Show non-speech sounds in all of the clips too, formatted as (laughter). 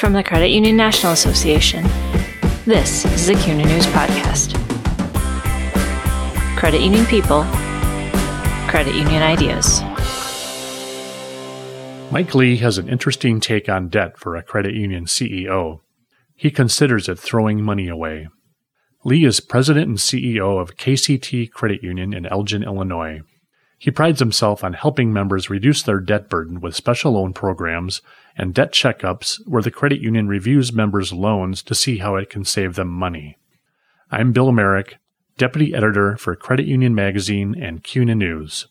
From the Credit Union National Association, this is the CUNA News Podcast. Credit Union People, Credit Union Ideas. Mike Lee has an interesting take on debt for a credit union CEO. He considers it throwing money away. Lee is president and CEO of KCT Credit Union in Elgin, Illinois. He prides himself on helping members reduce their debt burden with special loan programs and debt checkups where the credit union reviews members' loans to see how it can save them money. I'm Bill Merrick, Deputy Editor for Credit Union Magazine and CUNA News.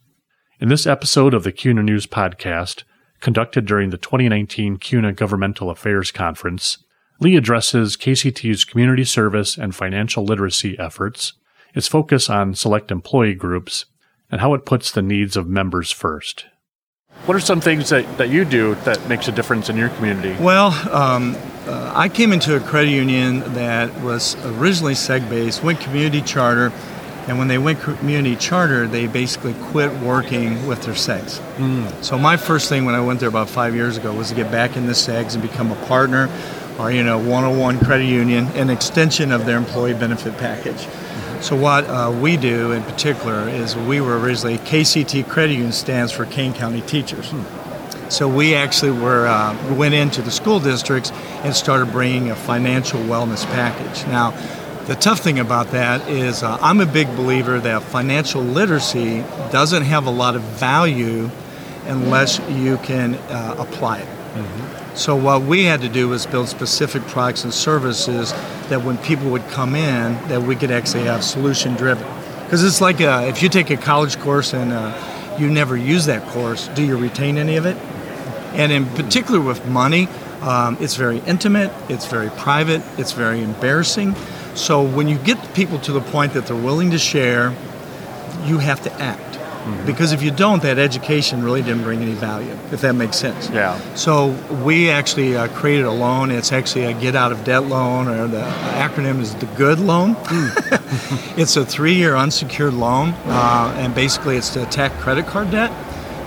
In this episode of the CUNA News podcast, conducted during the 2019 CUNA Governmental Affairs Conference, Lee addresses KCT's community service and financial literacy efforts, its focus on select employee groups, and how it puts the needs of members first. What are some things that, that you do that makes a difference in your community? Well, um, uh, I came into a credit union that was originally seg based, went community charter, and when they went community charter, they basically quit working with their segs. Mm. So my first thing when I went there about five years ago was to get back in the segs and become a partner or, you know, 101 credit union, an extension of their employee benefit package. So what uh, we do in particular is we were originally KCT Credit Union stands for Kane County Teachers. Hmm. So we actually were uh, went into the school districts and started bringing a financial wellness package. Now, the tough thing about that is uh, I'm a big believer that financial literacy doesn't have a lot of value unless you can uh, apply it. So what we had to do was build specific products and services that when people would come in, that we could actually have solution driven. Because it's like a, uh, if you take a college course and uh, you never use that course, do you retain any of it? And in particular with money, um, it's very intimate, it's very private, it's very embarrassing. So when you get people to the point that they're willing to share, you have to act. Mm-hmm. Because if you don't, that education really didn't bring any value, if that makes sense. Yeah. So we actually uh, created a loan. It's actually a get out of debt loan, or the acronym is the GOOD loan. Mm. (laughs) it's a three year unsecured loan, uh, and basically it's to attack credit card debt.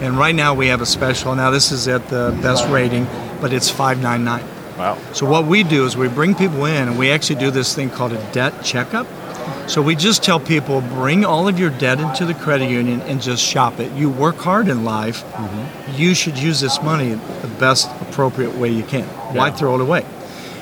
And right now we have a special. Now this is at the best rating, but it's 599. Wow. So what we do is we bring people in and we actually do this thing called a debt checkup. So we just tell people bring all of your debt into the credit union and just shop it. You work hard in life. Mm-hmm. You should use this money the best appropriate way you can. Yeah. Why throw it away?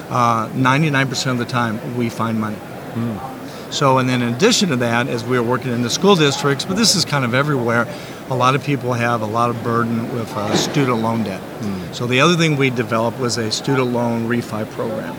Uh, 99% of the time, we find money. Mm. So, and then in addition to that, as we are working in the school districts, but this is kind of everywhere, a lot of people have a lot of burden with uh, student loan debt. Mm. So the other thing we developed was a student loan refi program.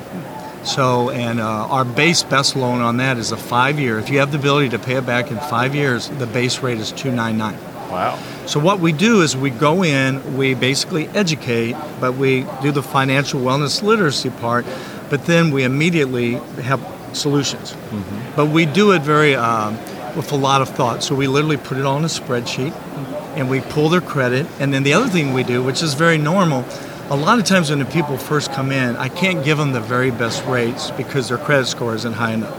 So, and uh, our base best loan on that is a five year. If you have the ability to pay it back in five years, the base rate is 299. Wow. So, what we do is we go in, we basically educate, but we do the financial wellness literacy part, but then we immediately have solutions. Mm-hmm. But we do it very um, with a lot of thought. So, we literally put it on a spreadsheet and we pull their credit. And then the other thing we do, which is very normal, a lot of times when the people first come in, I can't give them the very best rates because their credit score isn't high enough.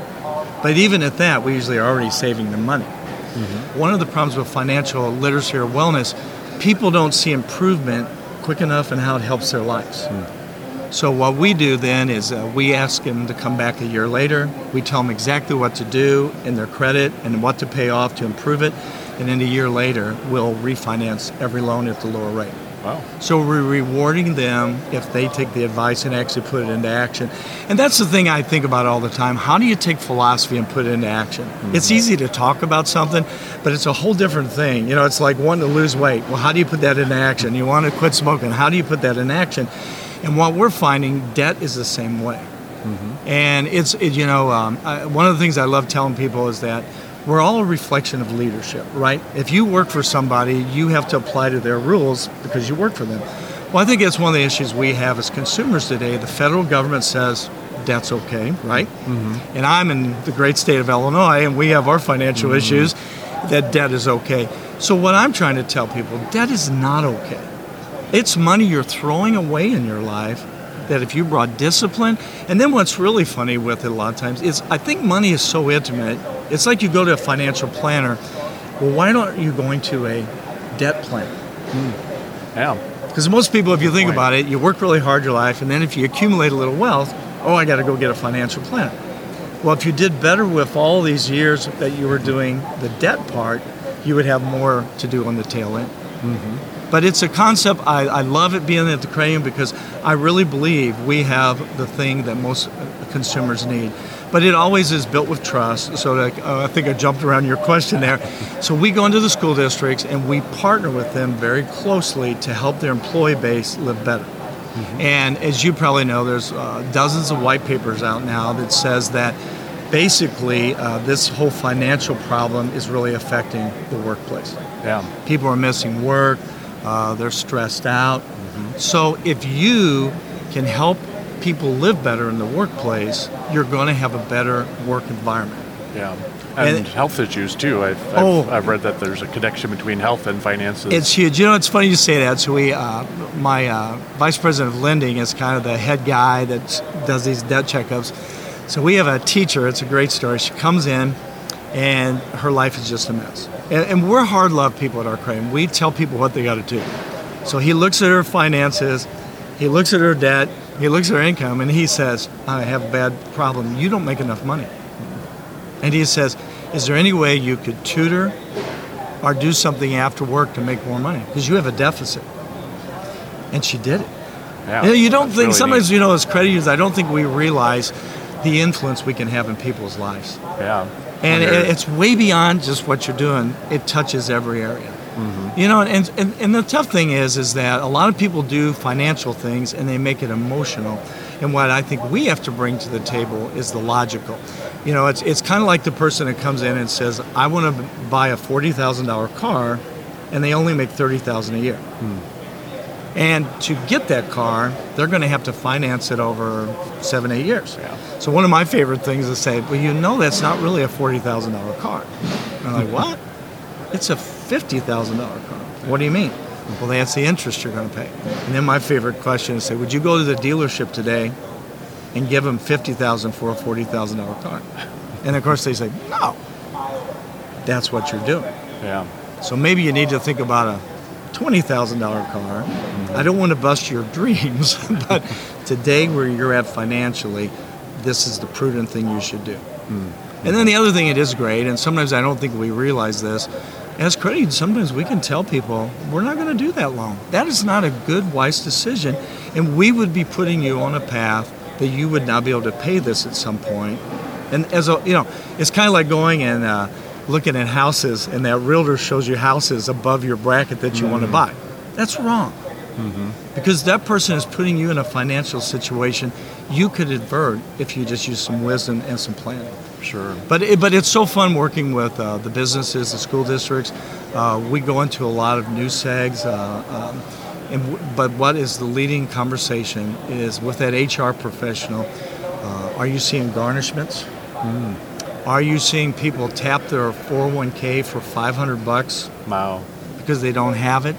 But even at that, we usually are already saving them money. Mm-hmm. One of the problems with financial literacy or wellness, people don't see improvement quick enough in how it helps their lives. Mm. So what we do then is uh, we ask them to come back a year later. We tell them exactly what to do in their credit and what to pay off to improve it. And then a year later, we'll refinance every loan at the lower rate. Wow. So we're rewarding them if they take the advice and actually put it into action. And that's the thing I think about all the time. How do you take philosophy and put it into action? Mm-hmm. It's easy to talk about something, but it's a whole different thing. You know, it's like wanting to lose weight. Well, how do you put that into action? You want to quit smoking. How do you put that in action? And what we're finding, debt is the same way. Mm-hmm. And it's, it, you know, um, I, one of the things I love telling people is that we're all a reflection of leadership, right? If you work for somebody, you have to apply to their rules because you work for them. Well, I think that's one of the issues we have as consumers today. The federal government says debt's okay, right? Mm-hmm. And I'm in the great state of Illinois, and we have our financial mm-hmm. issues that debt is okay. So, what I'm trying to tell people, debt is not okay. It's money you're throwing away in your life that if you brought discipline, and then what's really funny with it a lot of times is I think money is so intimate. It's like you go to a financial planner. Well, why aren't you going to a debt plan? Hmm. Yeah. Because most people, if you think point. about it, you work really hard your life, and then if you accumulate a little wealth, oh, I got to go get a financial planner. Well, if you did better with all these years that you were doing the debt part, you would have more to do on the tail end. But it's a concept, I, I love it being at the union because I really believe we have the thing that most consumers need. But it always is built with trust. So like, uh, I think I jumped around your question there. So we go into the school districts and we partner with them very closely to help their employee base live better. And as you probably know, there's uh, dozens of white papers out now that says that basically uh, this whole financial problem is really affecting the workplace. Yeah. People are missing work, uh, they're stressed out. So if you can help people live better in the workplace, you're going to have a better work environment. Yeah. And, And- health issues too. I've, I've, Oh. I've read that there's a connection between health and finances. It's huge. You know, it's funny you say that. So we, uh, my uh, vice president of lending is kind of the head guy that does these debt checkups. So we have a teacher. It's a great story. She comes in, and her life is just a mess. And, and we're hard love people at our crane. We tell people what they got to do. So he looks at her finances, he looks at her debt, he looks at her income, and he says, "I have a bad problem. You don't make enough money." And he says, Is there any way you could tutor or do something after work to make more money? Because you have a deficit. And she did it. yeah. You, know, you don't think, really sometimes, neat. you know, as credit unions, I don't think we realize the influence we can have in people's lives. Yeah. And it, it's way beyond just what you're doing, it touches every area. Mm-hmm. You know, and, and, and the tough thing is, is that a lot of people do financial things and they make it emotional. And what I think we have to bring to the table is the logical. You know, it's, it's kind of like the person that comes in and says, I want to buy a $40,000 car, and they only make 30000 a year. And to get that car, they're going to have to finance it over seven, eight years. Yeah. So one of my favorite things is to say, well, you know that's not really a $40,000 car. And I'm like, (laughs) what? It's a $50,000 car. What do you mean? Well, that's the interest you're going to pay. And then my favorite question is say, would you go to the dealership today and give them 50000 for a $40,000 car? And of course they say, no. That's what you're doing. yeah. So maybe you need to think about a $20,000 car. Mm-hmm. I don't want to bust your (laughs) dreams, but today where you're at financially, this is the prudent thing you should do. Mm-hmm. And then the other thing, it is great, and sometimes I don't think we realize this. As credit, sometimes we can tell people we're not going to do that loan. That is not a good, wise decision, and we would be putting you on a path that you would not be able to pay this at some point. And as a, you know, it's kind of like going and uh, looking at houses, and that realtor shows you houses above your bracket that you want to buy. That's wrong. Because that person is putting you in a financial situation you could avert if you just use some wisdom and some planning. Sure. But it, but it's so fun working with uh, the businesses, the school districts. Uh, we go into a lot of new segs. Uh, um, and w- but what is the leading conversation is with that HR professional. Uh, are you seeing garnishments? Are you seeing people tap their 401k for 500 bucks Wow. because they don't have it?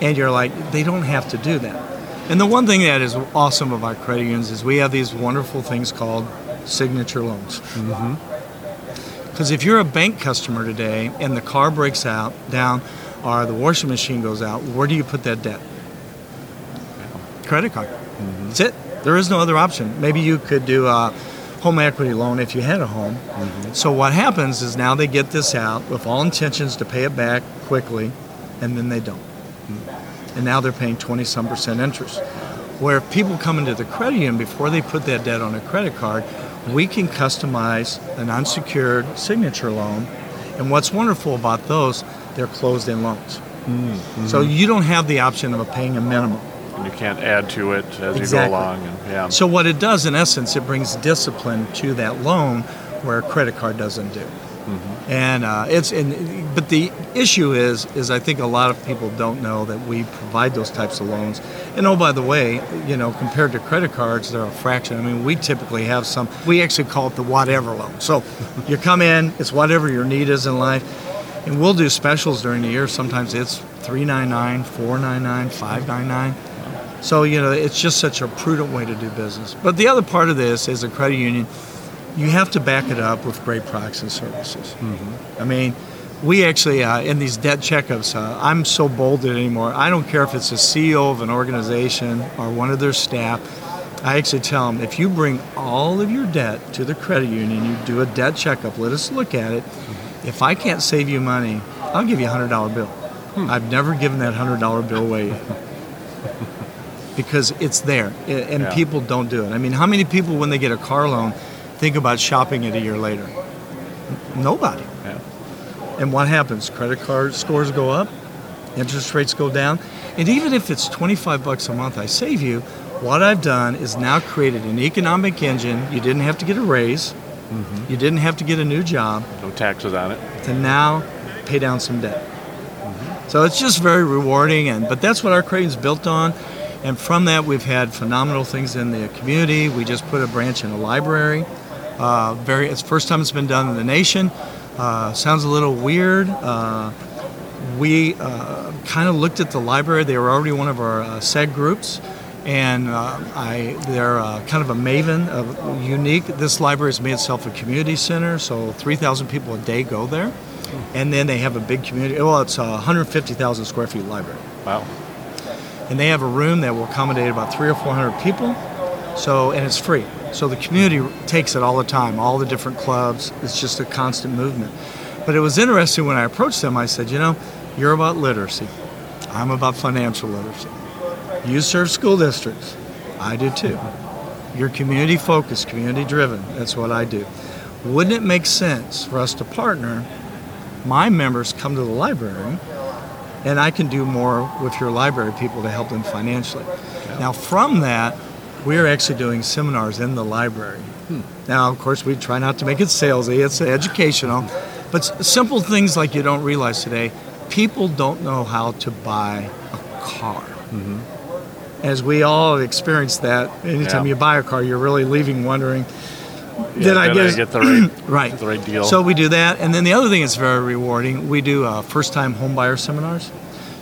And you're like, they don't have to do that. And the one thing that is awesome of our credit unions is we have these wonderful things called signature loans. Mm-hmm. Because if you're a bank customer today and the car breaks out down or the washing machine goes out, where do you put that debt? Credit card. Mm-hmm. That's it. There is no other option. Maybe you could do a home equity loan if you had a home. Mm-hmm. So what happens is now they get this out with all intentions to pay it back quickly, and then they don't. And now they're paying 20 some percent interest. Where if people come into the credit union before they put that debt on a credit card, we can customize an unsecured signature loan. And what's wonderful about those, they're closed in loans. Mm-hmm. So you don't have the option of paying a minimum. And you can't add to it as you go along. And yeah. So what it does, in essence, it brings discipline to that loan, where a credit card doesn't do. And uh, it's but the issue is is I think a lot of people don't know that we provide those types of loans. And oh, by the way, you know, compared to credit cards, they're a fraction. I mean, we typically have some. We actually call it the whatever loan. So you come in, it's whatever your need is in life, and we'll do specials during the year. Sometimes it's three nine nine, four nine nine, five nine nine. So, you know, it's just such a prudent way to do business. But the other part of this is a credit union, you have to back it up with great products and services. I mean, we actually uh, in these debt checkups uh, i'm so bolded anymore. I don't care if it's a ceo of an organization or one of their staff. I actually tell them if you bring all of your debt to the credit union you do a debt checkup let us look at it. If i can't save you money i'll give you a $100 bill. I've never given that $100 bill away. Yet (laughs) because it's there and Yeah. people don't do it. I mean how many people when they get a car loan think about shopping it a year later nobody Yeah. and what happens? Credit card scores go up, interest rates go down, and even if it's 25 bucks a month I save you, what I've done is now created an economic engine. You didn't have to get a raise. Mm-hmm. You didn't have to get a new job No taxes on it. to now pay down some debt. Mm-hmm. So it's just very rewarding, and but that's what our credit's built on. And from that, we've had phenomenal things in the community. We just put a branch in a library. Uh, very, it's the first time it's been done in the nation. Uh, sounds a little weird. Uh, we uh, kind of looked at the library. They were already one of our uh, SEG groups, and uh, I they're uh, kind of a maven, of unique. This library has made itself a community center, so 3,000 people a day go there, and then they have a big community. Well, it's a 150,000 square feet library, Wow. and they have a room that will accommodate about three or 400 people. So and it's free. So the community takes it all the time. All the different clubs. It's just a constant movement. But it was interesting when I approached them. I said, you know, you're about literacy. I'm about financial literacy. You serve school districts. I do too. You're community focused, community driven. That's what I do. Wouldn't it make sense for us to partner? My members come to the library, and I can do more with your library people to help them financially. Now, from that, we're actually doing seminars in the library. Now, of course, we try not to make it salesy, it's educational. But simple things like you don't realize today people don't know how to buy a car. As we all have experienced that, anytime Yeah. you buy a car, you're really leaving wondering, Yeah, did I get, get the right, (clears throat) right. the right deal? So we do that, and then the other thing that's very rewarding, we do uh, first-time home buyer seminars.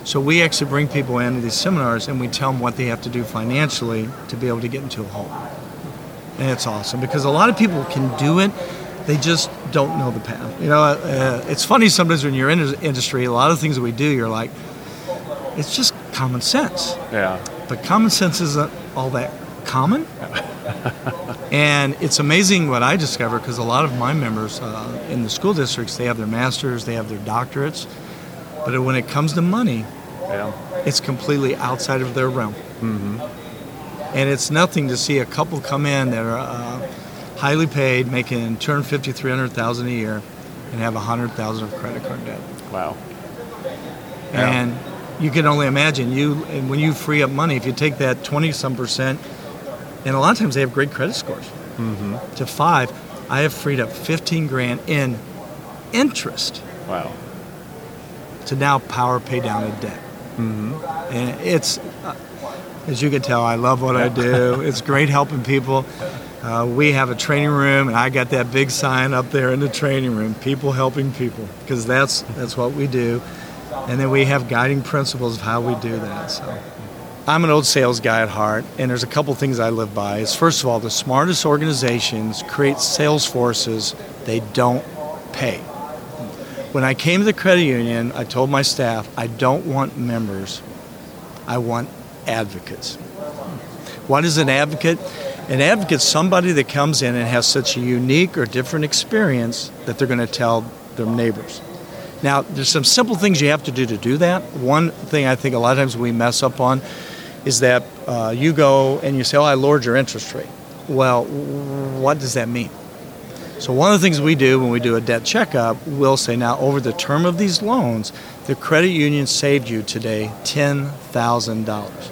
So we actually bring people into these seminars, and we tell them what they have to do financially to be able to get into a home. And it's awesome because a lot of people can do it, they just don't know the path. You know, uh, it's funny sometimes when you're in industry, a lot of things that we do, you're like, it's just common sense. yeah. But common sense isn't all that common. (laughs) and it's amazing what I discovered because a lot of my members uh, in the school districts, they have their masters, they have their doctorates. But when it comes to money, Yeah. it's completely outside of their realm. Mm-hmm. And it's nothing to see a couple come in that are uh, highly paid, making 250, 300,000 a year, and have 100,000 of credit card debt. Wow. Yeah. And you can only imagine you and when you free up money, if you take that 20 some percent, and a lot of times they have great credit scores Mm-hmm. to five, I have freed up 15 grand in interest Wow. to now power pay down a debt. Mm-hmm. And it's, uh, as you can tell, I love what I do. (laughs) It's great helping people. Uh, we have a training room, and I got that big sign up there in the training room: "People helping people," because that's that's what we do. And then we have guiding principles of how we do that. So, I'm an old sales guy at heart, and there's a couple things I live by. Is first of all, the smartest organizations create sales forces they don't pay. When I came to the credit union, I told my staff, I don't want members, I want advocates. What is an advocate? An advocate's somebody that comes in and has such a unique or different experience that they're going to tell their neighbors. Now, there's some simple things you have to do to do that. One thing I think a lot of times we mess up on is that uh, you go and you say, Oh, I lowered your interest rate. Well, what does that mean? So, one of the things we do when we do a debt checkup, we'll say, Now, over the term of these loans, the credit union saved you today $10,000.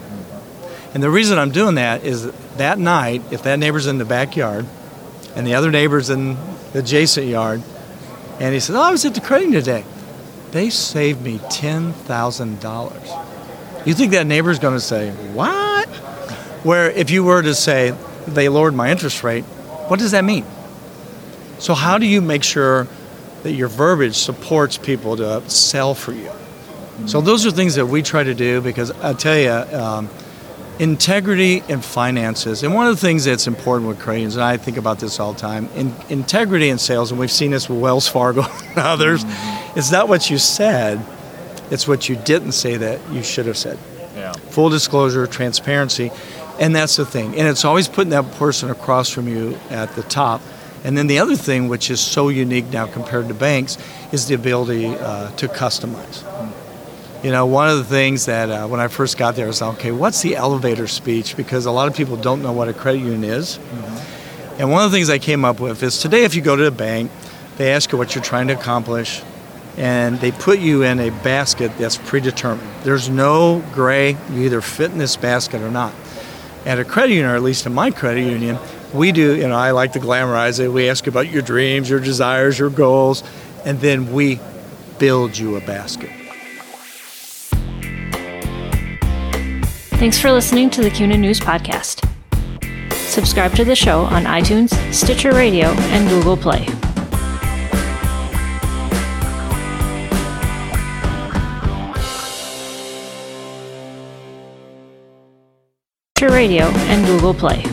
And the reason I'm doing that is that night, if that neighbor's in the backyard and the other neighbor's in the adjacent yard, and he says, Oh, I was at the credit union today, they saved me $10,000. You think that neighbor's going to say, What? Where if you were to say, They lowered my interest rate, what does that mean? So, how do you make sure that your verbiage supports people to sell for you? So, those are things that we try to do because I tell you, um, integrity in finances, and one of the things that's important with unions, and I think about this all the time, in, integrity in sales, and we've seen this with Wells Fargo (laughs) and others, it's not what you said, it's what you didn't say that you should have said. Yeah. Full disclosure, transparency, and that's the thing. And it's always putting that person across from you at the top. And then the other thing, which is so unique now compared to banks, is the ability uh, to customize. You know, one of the things that uh, when I first got there was, okay, what's the elevator speech? Because a lot of people don't know what a credit union is. Mm-hmm. And one of the things I came up with is today, if you go to a bank, they ask you what you're trying to accomplish, and they put you in a basket that's predetermined. There's no gray, you either fit in this basket or not. At a credit union, or at least in my credit union, we do, you know, I like to glamorize it. We ask about your dreams, your desires, your goals, and then we build you a basket. Thanks for listening to the CUNA News Podcast. Subscribe to the show on iTunes, Stitcher Radio, and Google Play. Stitcher Radio and Google Play.